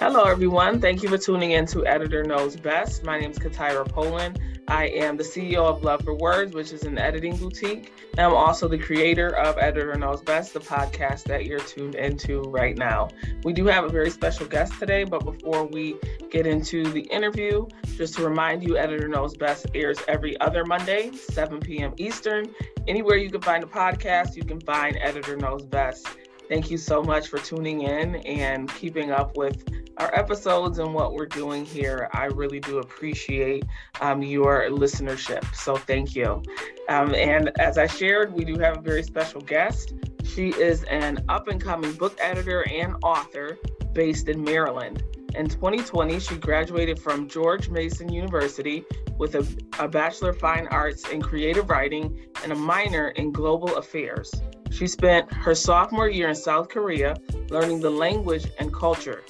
Hello, everyone. Thank you for tuning in to Editor Knows Best. My name is Katira Poland. I am the CEO of Love for Words, which is an editing boutique. And I'm also the creator of Editor Knows Best, the podcast that you're tuned into right now. We do have a very special guest today, but before we get into the interview, just to remind you, Editor Knows Best airs every other Monday, 7 p.m. Eastern. Anywhere you can find a podcast, you can find Editor Knows Best. Thank you so much for tuning in and keeping up with our episodes and what we're doing here. I really do appreciate um, your listenership. So thank you. Um, and as I shared, we do have a very special guest. She is an up and coming book editor and author based in Maryland. In 2020, she graduated from George Mason University with a, a Bachelor of Fine Arts in Creative Writing and a minor in Global Affairs. She spent her sophomore year in South Korea learning the language and culture.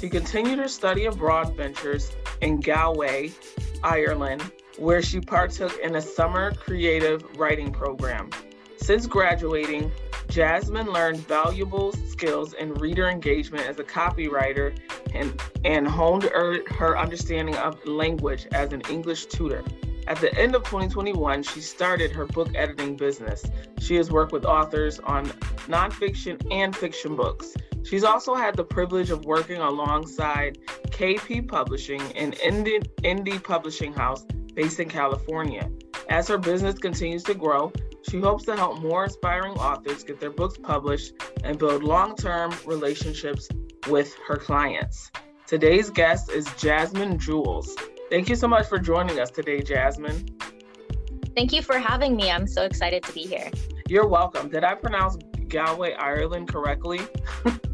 She continued her study abroad ventures in Galway, Ireland, where she partook in a summer creative writing program. Since graduating, Jazmine learned valuable skills in reader engagement as a copywriter and, and honed her, her understanding of language as an English tutor. At the end of 2021, she started her book editing business. She has worked with authors on nonfiction and fiction books. She's also had the privilege of working alongside KP Publishing, an indie, indie publishing house based in California. As her business continues to grow, she hopes to help more aspiring authors get their books published and build long term relationships with her clients. Today's guest is Jazmine Jules. Thank you so much for joining us today, Jazmine. Thank you for having me. I'm so excited to be here. You're welcome. Did I pronounce Galway, Ireland correctly?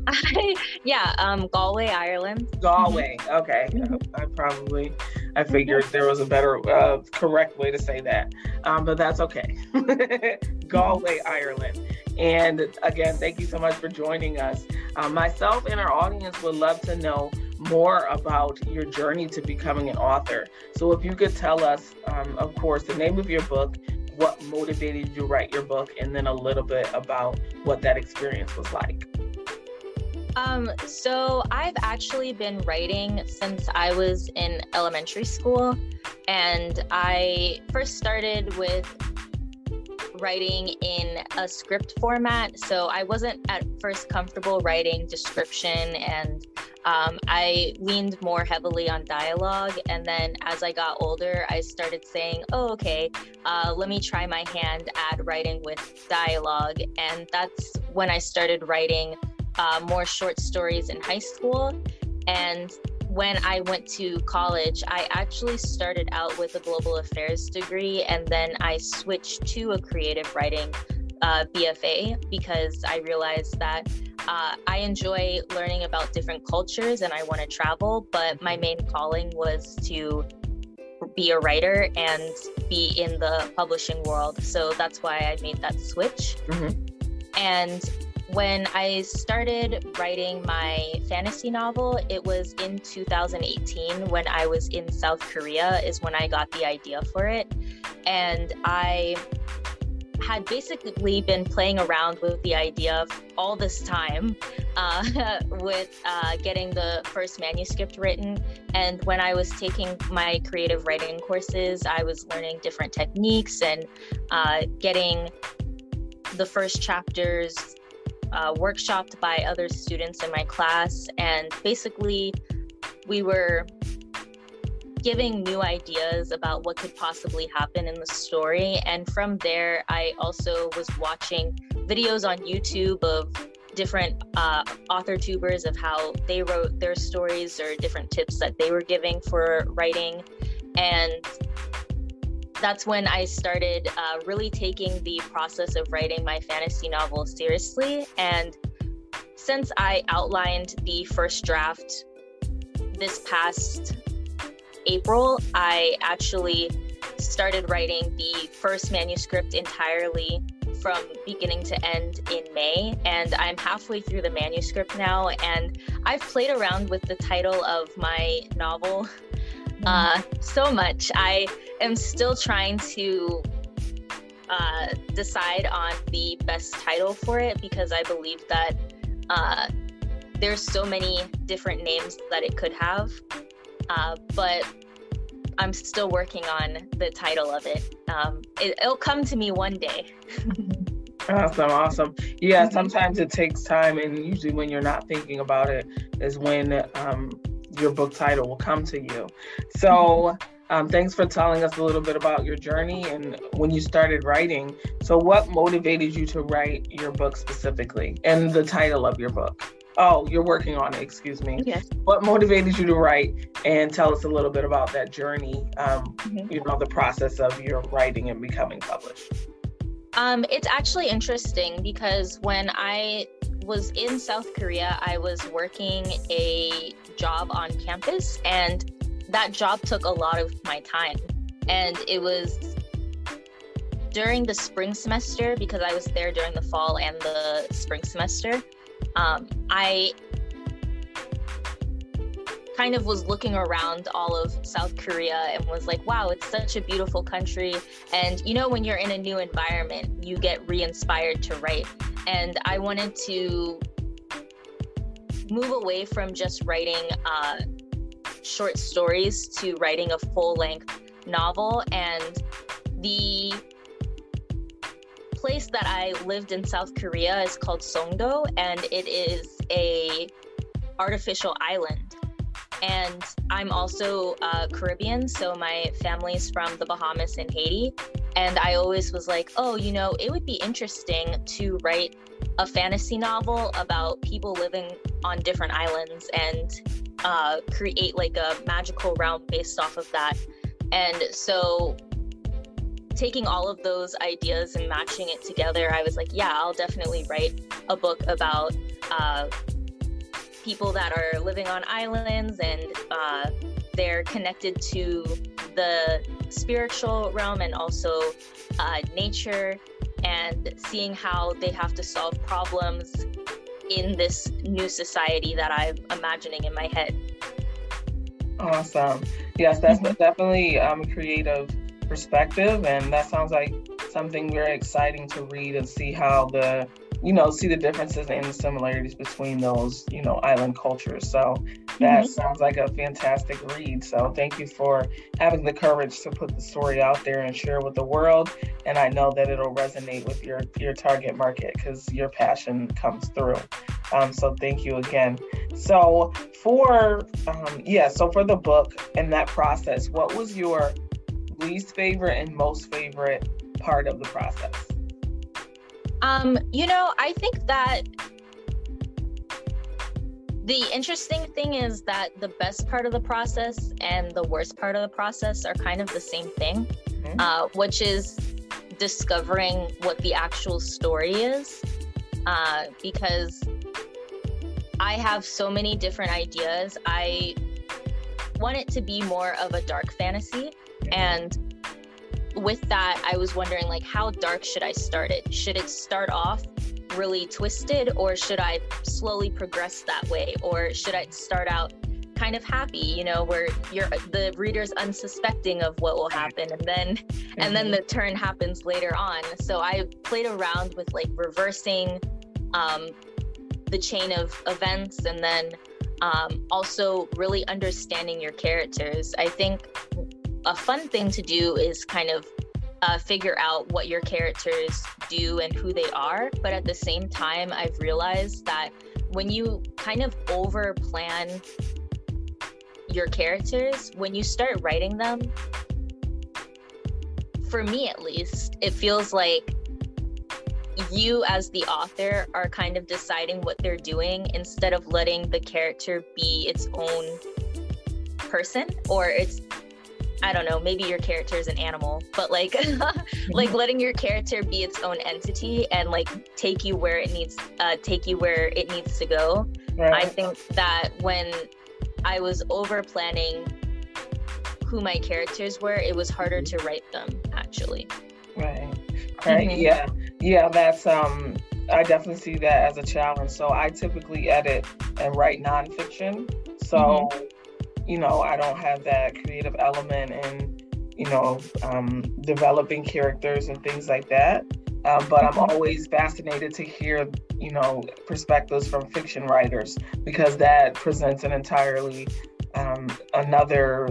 yeah, um, Galway, Ireland. Galway. Mm-hmm. Okay. I probably I figured there was a better uh, correct way to say that, um, but that's okay. Galway, Ireland. And again, thank you so much for joining us. Uh, myself and our audience would love to know more about your journey to becoming an author. So, if you could tell us, um, of course, the name of your book, what motivated you to write your book, and then a little bit about what that experience was like. Um, so I've actually been writing since I was in elementary school, and I first started with writing in a script format. So I wasn't at first comfortable writing description and um, I leaned more heavily on dialogue. And then as I got older, I started saying, oh, okay, uh, let me try my hand at writing with dialogue. And that's when I started writing uh, more short stories in high school. And when I went to college, I actually started out with a global affairs degree and then I switched to a creative writing uh, BFA because I realized that uh, I enjoy learning about different cultures and I want to travel, but my main calling was to be a writer and be in the publishing world. So that's why I made that switch. Mm-hmm. And when I started writing my fantasy novel, it was in 2018 when I was in South Korea, is when I got the idea for it. And I had basically been playing around with the idea of all this time uh, with uh, getting the first manuscript written. And when I was taking my creative writing courses, I was learning different techniques and uh, getting the first chapters uh, workshopped by other students in my class. And basically, we were giving new ideas about what could possibly happen in the story. And from there, I also was watching videos on YouTube of different uh, author tubers of how they wrote their stories or different tips that they were giving for writing. And that's when I started uh, really taking the process of writing my fantasy novel seriously. And since I outlined the first draft this past April, I actually started writing the first manuscript entirely from beginning to end in May, and I'm halfway through the manuscript now. And I've played around with the title of my novel uh, so much. I am still trying to uh, decide on the best title for it because I believe that uh, there's so many different names that it could have, uh, but I'm still working on the title of it. Um, it will come to me one day. awesome, awesome. Yeah, sometimes it takes time, and usually when you're not thinking about it is when um, your book title will come to you. So. Mm-hmm. Um, thanks for telling us a little bit about your journey and when you started writing. So, what motivated you to write your book specifically and the title of your book? Oh, you're working on it, excuse me. Yes. What motivated you to write and tell us a little bit about that journey, um, mm-hmm. you know, the process of your writing and becoming published? Um, it's actually interesting because when I was in South Korea, I was working a job on campus, and that job took a lot of my time. And it was during the spring semester because I was there during the fall and the spring semester um, I kind of was looking around all of South Korea and was like, wow, it's such a beautiful country. And you know, when you're in a new environment, you get re inspired to write. And I wanted to move away from just writing uh, short stories to writing a full length novel. And the place that I lived in South Korea is called Songdo, and it is a artificial island. And I'm also uh, Caribbean, so my family's from the Bahamas and Haiti. And I always was like, oh, you know, it would be interesting to write a fantasy novel about people living on different islands and uh, create like a magical realm based off of that. And so taking all of those ideas and matching it together, I was like, yeah, I'll definitely write a book about uh, people that are living on islands and uh, they're connected to the spiritual realm and also uh, nature and seeing how they have to solve problems in this new society that I'm imagining in my head. Awesome. Yes, that's mm-hmm. definitely um, creative perspective and that sounds like something very exciting to read and see how the you know see the differences and the similarities between those you know island cultures. So that mm-hmm. sounds like a fantastic read. So thank you for having the courage to put the story out there and share with the world. And i know that it'll resonate with your your target market because your passion comes through. Um, so thank you again. So for um, yeah so for the book and that process what was your least favorite and most favorite part of the process? Um, you know, I think that the interesting thing is that the best part of the process and the worst part of the process are kind of the same thing, mm-hmm. uh, which is discovering what the actual story is. Uh, because I have so many different ideas. I want it to be more of a dark fantasy. And with that, I was wondering like how dark should I start it? Should it start off really twisted or should I slowly progress that way? Or should I start out kind of happy, you know, where you're the reader's unsuspecting of what will happen and then mm-hmm. and then mm-hmm. the turn happens later on. So I played around with like reversing um, the chain of events and then um, also really understanding your characters. I think a fun thing to do is kind of uh, figure out what your characters do and who they are. But at the same time, I've realized that when you kind of over plan your characters, when you start writing them, for me at least, it feels like you as the author are kind of deciding what they're doing instead of letting the character be its own person or its I don't know, maybe your character is an animal, but like like letting your character be its own entity and like take you where it needs uh take you where it needs to go. Right. I think that when I was over planning who my characters were, it was harder to write them actually. Right. Right. Mm-hmm. Yeah. Yeah, that's um I definitely see that as a challenge. So I typically edit and write nonfiction. So mm-hmm you know, I don't have that creative element and, you know, um, developing characters and things like that. Um, but I'm always fascinated to hear, you know, perspectives from fiction writers because that presents an entirely um, another.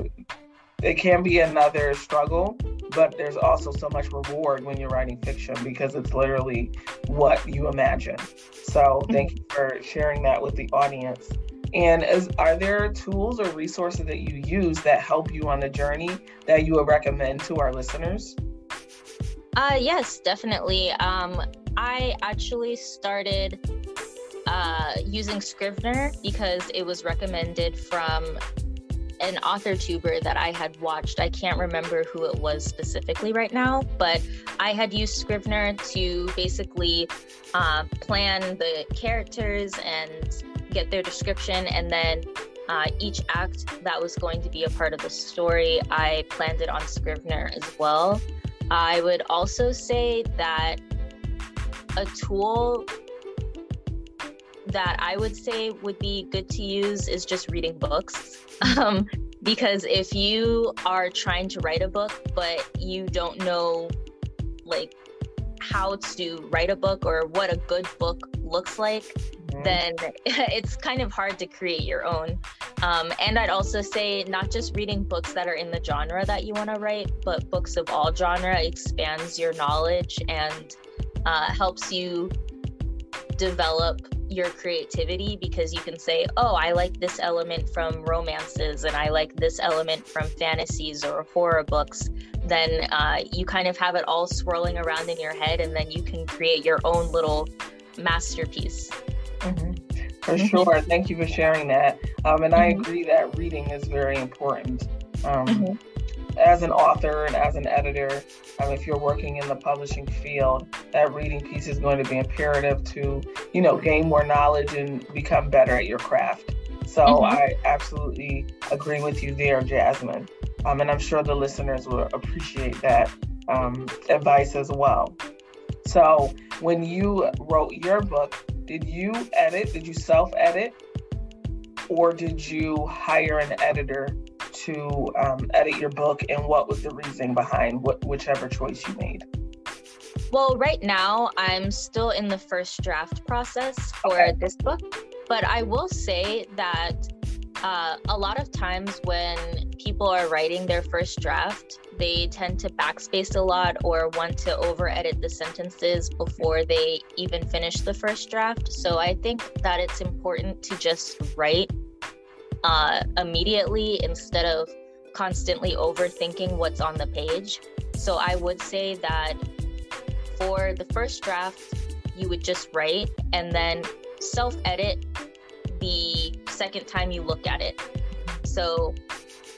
It can be another struggle, but there's also so much reward when you're writing fiction because it's literally what you imagine. So thank you for sharing that with the audience. And is, are there tools or resources that you use that help you on the journey that you would recommend to our listeners? Uh, yes, definitely. Um, I actually started uh, using Scrivener because it was recommended from an author tuber that I had watched. I can't remember who it was specifically right now, but I had used Scrivener to basically uh, plan the characters and get their description, and then uh, each act that was going to be a part of the story, I planned it on Scrivener as well. I would also say that a tool that I would say would be good to use is just reading books. Um, because if you are trying to write a book, but you don't know like how to write a book or what a good book looks like, mm-hmm. then it's kind of hard to create your own. Um, and I'd also say not just reading books that are in the genre that you want to write, but books of all genre expands your knowledge and uh, helps you develop your creativity because you can say, oh, I like this element from romances and I like this element from fantasies or horror books. Then uh, you kind of have it all swirling around in your head, and then you can create your own little masterpiece. Mm-hmm. For mm-hmm. sure. Thank you for sharing that. Um, and I mm-hmm. agree that reading is very important. Um, mm-hmm. as an author and as an editor, um, if you're working in the publishing field, that reading piece is going to be imperative to, you know, gain more knowledge and become better at your craft. So mm-hmm. I absolutely agree with you there, Jazmine. Um, and I'm sure the listeners will appreciate that um, advice as well. So when you wrote your book, did you edit? Did you self edit? Or did you hire an editor to um, edit your book? And what was the reasoning behind what, whichever choice you made? Well, right now, I'm still in the first draft process for okay. this book. But I will say that uh, a lot of times when people are writing their first draft, they tend to backspace a lot or want to over edit the sentences before they even finish the first draft. So I think that it's important to just write uh, immediately instead of constantly overthinking what's on the page. So I would say that for the first draft, you would just write and then self edit the second time you look at it. So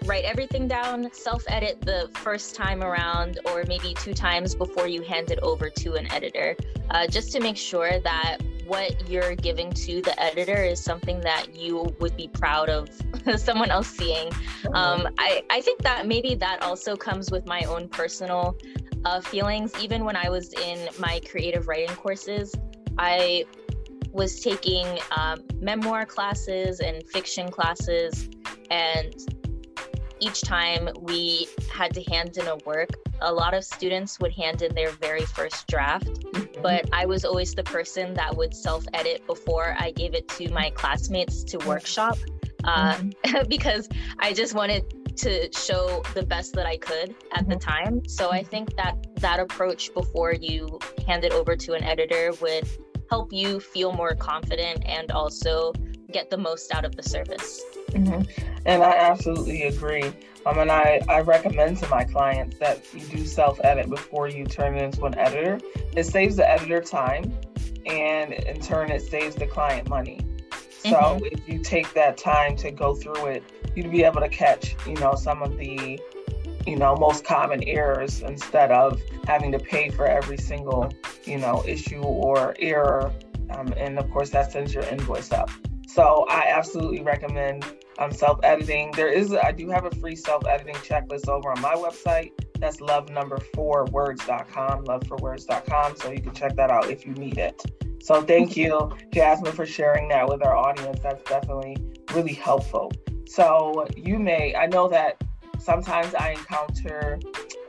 write everything down, self edit the first time around, or maybe two times before you hand it over to an editor, uh, just to make sure that what you're giving to the editor is something that you would be proud of someone else seeing. Um, I, I think that maybe that also comes with my own personal uh, feelings. Even when I was in my creative writing courses, I was taking um, memoir classes and fiction classes, and each time we had to hand in a work, a lot of students would hand in their very first draft, mm-hmm. but I was always the person that would self edit before I gave it to my classmates to workshop uh, mm-hmm. because I just wanted to show the best that I could at mm-hmm. the time. So I think that that approach before you hand it over to an editor would help you feel more confident and also get the most out of the service. Mm-hmm. And I absolutely agree. Um, and I, I recommend to my clients that you do self edit before you turn it into an editor. It saves the editor time, and in turn, it saves the client money. So mm-hmm. if you take that time to go through it, you'd be able to catch, you know, some of the, you know, most common errors instead of having to pay for every single, you know, issue or error. Um, and of course, that sends your invoice up. So I absolutely recommend um, self editing. There is, I do have a free self editing checklist over on my website. That's love number four words.com, loveforwords.com. So you can check that out if you need it. So thank you, Jazmine, for sharing that with our audience. That's definitely really helpful. So you may, I know that sometimes I encounter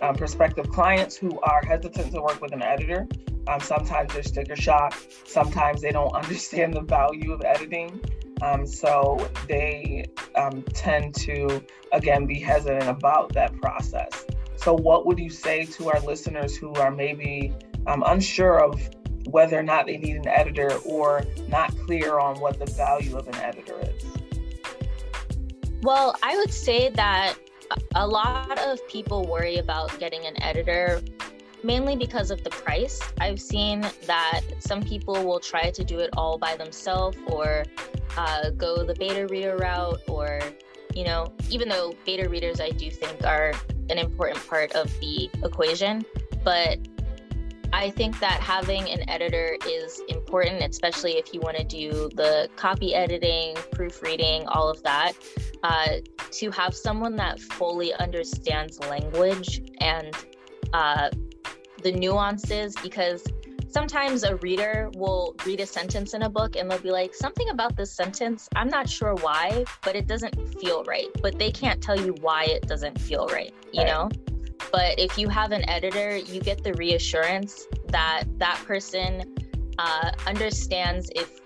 um, prospective clients who are hesitant to work with an editor Um, sometimes they're sticker shock. Sometimes they don't understand the value of editing. Um, so they um, tend to, again, be hesitant about that process. So, what would you say to our listeners who are maybe um, unsure of whether or not they need an editor or not clear on what the value of an editor is? Well, I would say that a lot of people worry about getting an editor mainly because of the price. I've seen that some people will try to do it all by themselves or uh, go the beta reader route, or, you know, even though beta readers I do think are an important part of the equation, but I think that having an editor is important, especially if you want to do the copy editing, proofreading, all of that. Uh, to have someone that fully understands language and uh, the nuances, because sometimes a reader will read a sentence in a book and they'll be like, something about this sentence, I'm not sure why, but it doesn't feel right. But they can't tell you why it doesn't feel right, you right. know? But if you have an editor, you get the reassurance that that person uh, understands if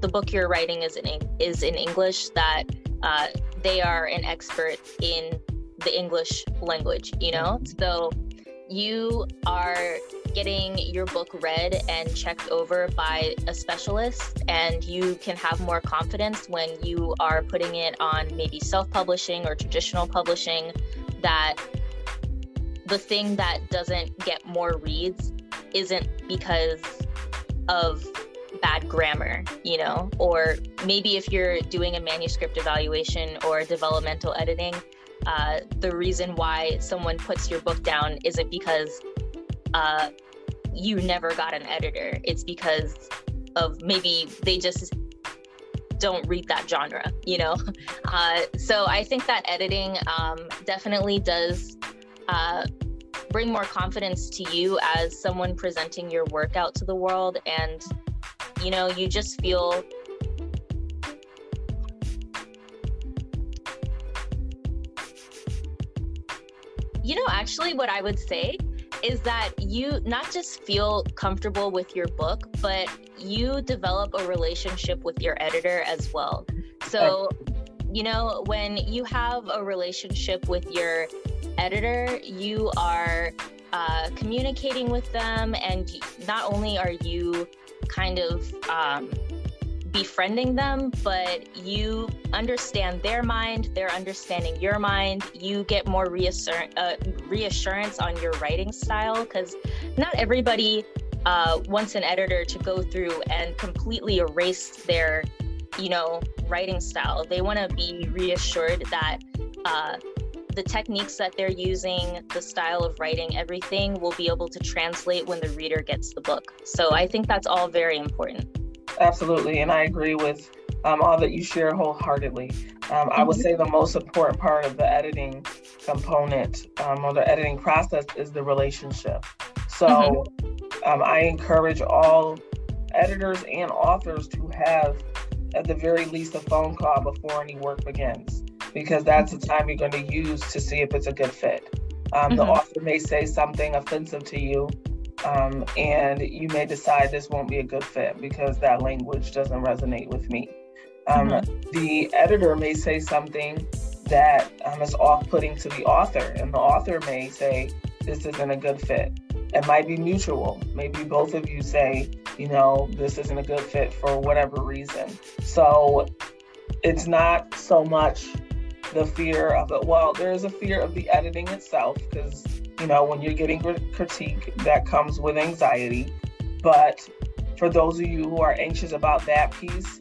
the book you're writing is in is in English, that uh, they are an expert in the English language. You know, so you are getting your book read and checked over by a specialist, and you can have more confidence when you are putting it on maybe self publishing or traditional publishing that the thing that doesn't get more reads isn't because of bad grammar, you know, or maybe if you're doing a manuscript evaluation or developmental editing, uh, the reason why someone puts your book down isn't because uh, you never got an editor. It's because of maybe they just don't read that genre, you know? Uh, so I think that editing um, definitely does uh, bring more confidence to you as someone presenting your work out to the world. And, you know, you just feel you know, actually, what I would say is that you not just feel comfortable with your book, but you develop a relationship with your editor as well. So, you know, when you have a relationship with your editor, you are uh, communicating with them, and not only are you kind of um, befriending them, but you understand their mind, they're understanding your mind. You get more reassur- uh, reassurance on your writing style because not everybody uh, wants an editor to go through and completely erase their, you know, writing style. They want to be reassured that uh, the techniques that they're using, the style of writing, everything will be able to translate when the reader gets the book. So I think that's all very important. Absolutely. And I agree with um, all that you share wholeheartedly. Um, I would mm-hmm. say the most important part of the editing component um, or the editing process is the relationship. So mm-hmm. um, I encourage all editors and authors to have, at the very least, a phone call before any work begins, because that's the time you're going to use to see if it's a good fit. Um, mm-hmm. The author may say something offensive to you um, and you may decide this won't be a good fit because that language doesn't resonate with me. Um, mm-hmm. The editor may say something that um, is off putting to the author, and the author may say, This isn't a good fit. It might be mutual. Maybe both of you say, You know, this isn't a good fit for whatever reason. So it's not so much the fear of it. Well, there is a fear of the editing itself because you know, when you're getting critique, that comes with anxiety. But for those of you who are anxious about that piece,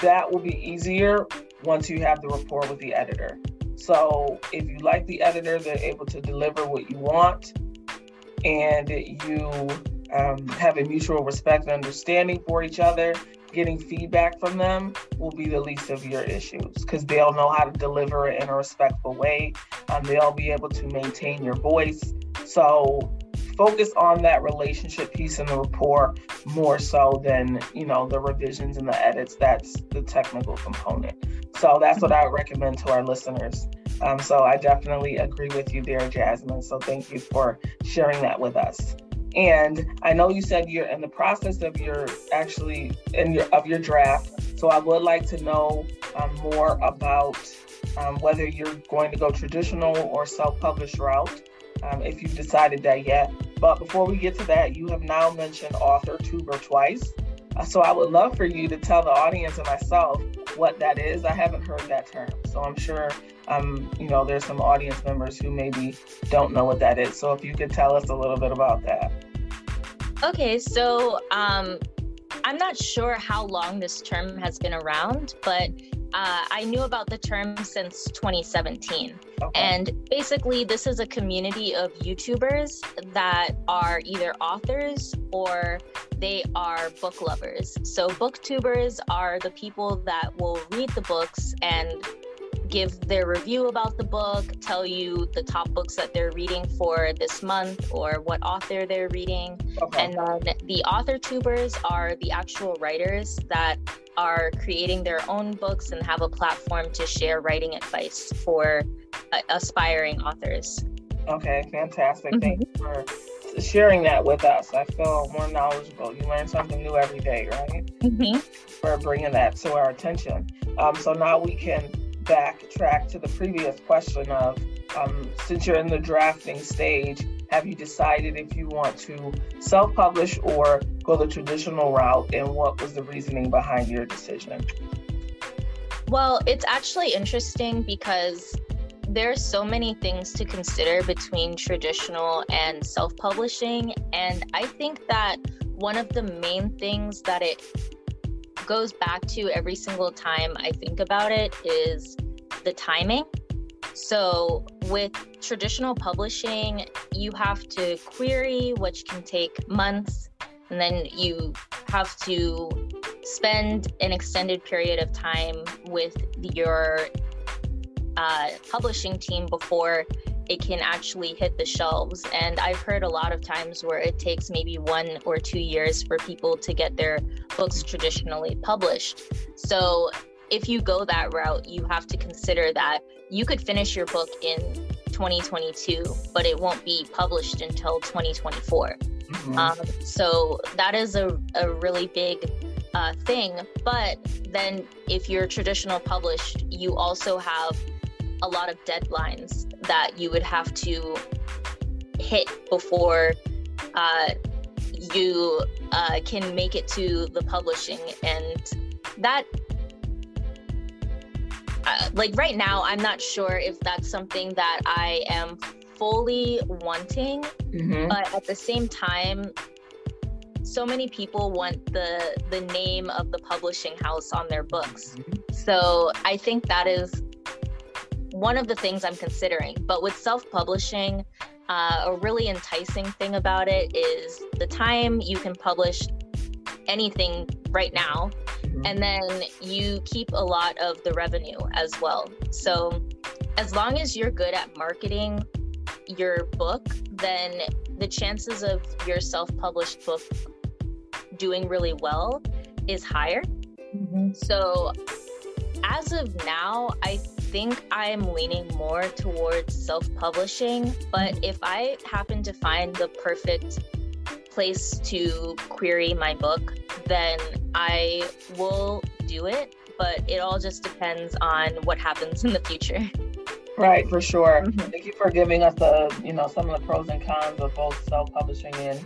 that will be easier once you have the rapport with the editor. So if you like the editor, they're able to deliver what you want, and you um, have a mutual respect and understanding for each other, getting feedback from them will be the least of your issues because they'll know how to deliver it in a respectful way. Um, they'll be able to maintain your voice. So focus on that relationship piece and the rapport more so than you know the revisions and the edits. That's the technical component. So that's what I would recommend to our listeners. Um, so I definitely agree with you there, Jazmine. So thank you for sharing that with us. And I know you said you're in the process of your actually in your of your draft. So I would like to know um, more about um, whether you're going to go traditional or self-published route. Um, if you've decided that yet. But before we get to that, you have now mentioned author tuber twice. Uh, so I would love for you to tell the audience and myself what that is. I haven't heard that term, so I'm sure um, you know there's some audience members who maybe don't know what that is. So if you could tell us a little bit about that. Okay, so um, I'm not sure how long this term has been around, but uh, I knew about the term since 2017. Okay. And basically, this is a community of YouTubers that are either authors or they are book lovers. So, booktubers are the people that will read the books and give their review about the book, tell you the top books that they're reading for this month or what author they're reading. Okay. And then the author tubers are the actual writers that are creating their own books and have a platform to share writing advice for uh, aspiring authors. Okay, fantastic. Mm-hmm. Thank you for sharing that with us. I feel more knowledgeable. You learn something new every day, right? Mm-hmm. For bringing that to our attention. Um, so now we can backtrack to the previous question of um, since you're in the drafting stage, have you decided if you want to self publish or go the traditional route? And what was the reasoning behind your decision? Well, it's actually interesting because there's so many things to consider between traditional and self publishing. And I think that one of the main things that it goes back to every single time I think about it is the timing. So, with traditional publishing, you have to query, which can take months, and then you have to spend an extended period of time with your uh, publishing team before it can actually hit the shelves. And I've heard a lot of times where it takes maybe one or two years for people to get their books traditionally published. So if you go that route, you have to consider that you could finish your book in 2022, but it won't be published until 2024. Mm-hmm. Um, so that is a, a really big uh, thing. But then if you're traditional published, you also have a lot of deadlines that you would have to hit before uh, you uh, can make it to the publishing. And that, uh, like right now, I'm not sure if that's something that I am fully wanting. Mm-hmm. But at the same time, so many people want the the name of the publishing house on their books. Mm-hmm. So I think that is one of the things I'm considering. But with self publishing, uh, a really enticing thing about it is the time you can publish anything right now, mm-hmm. and then you keep a lot of the revenue as well. So, as long as you're good at marketing your book, then the chances of your self published book doing really well is higher. Mm-hmm. So, as of now, I think I'm leaning more towards self publishing, but if I happen to find the perfect place to query my book, then I will do it. But it all just depends on what happens in the future. Right, for sure. Mm-hmm. Thank you for giving us the, you know, some of the pros and cons of both self-publishing and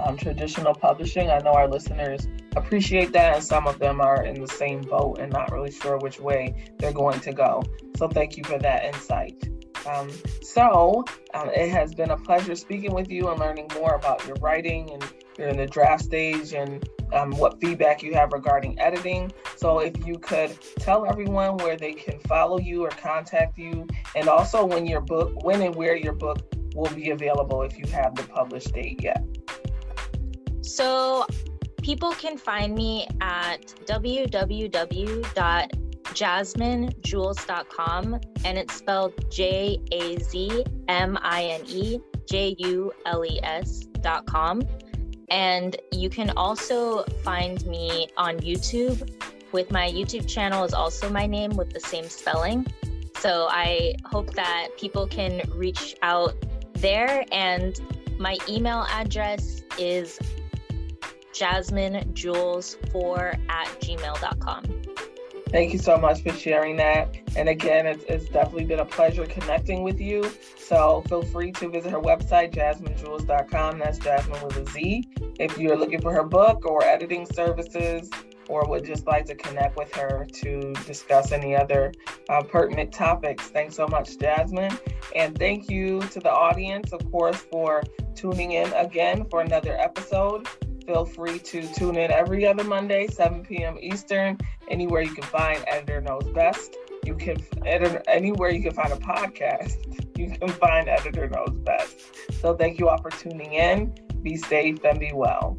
um, traditional publishing. I know our listeners appreciate that, and some of them are in the same boat and not really sure which way they're going to go. So, thank you for that insight. Um, so, um, it has been a pleasure speaking with you and learning more about your writing and you're in the draft stage and um, what feedback you have regarding editing. So, if you could tell everyone where they can follow you or contact you, and also when your book, when and where your book will be available if you have the published date yet. So, people can find me at www.jazminejules.com and it's spelled J A Z M I N E J U L E S.com. And you can also find me on YouTube. With my YouTube channel is also my name with the same spelling. So I hope that people can reach out there and my email address is jazminejules4 at gmail.com. Thank you so much for sharing that. And again, it's, it's, definitely been a pleasure connecting with you. So feel free to visit her website, jazminejules.com. That's Jazmine with a Z. If you're looking for her book or editing services, or would just like to connect with her to discuss any other uh, pertinent topics. Thanks so much, Jazmine. And thank you to the audience, of course, for tuning in again for another episode. Feel free to tune in every other Monday, 7 p.m. Eastern, anywhere you can find Editor Knows Best. You can editor anywhere you can find a podcast. You can find Editor Knows Best. So thank you all for tuning in. Be safe and be well.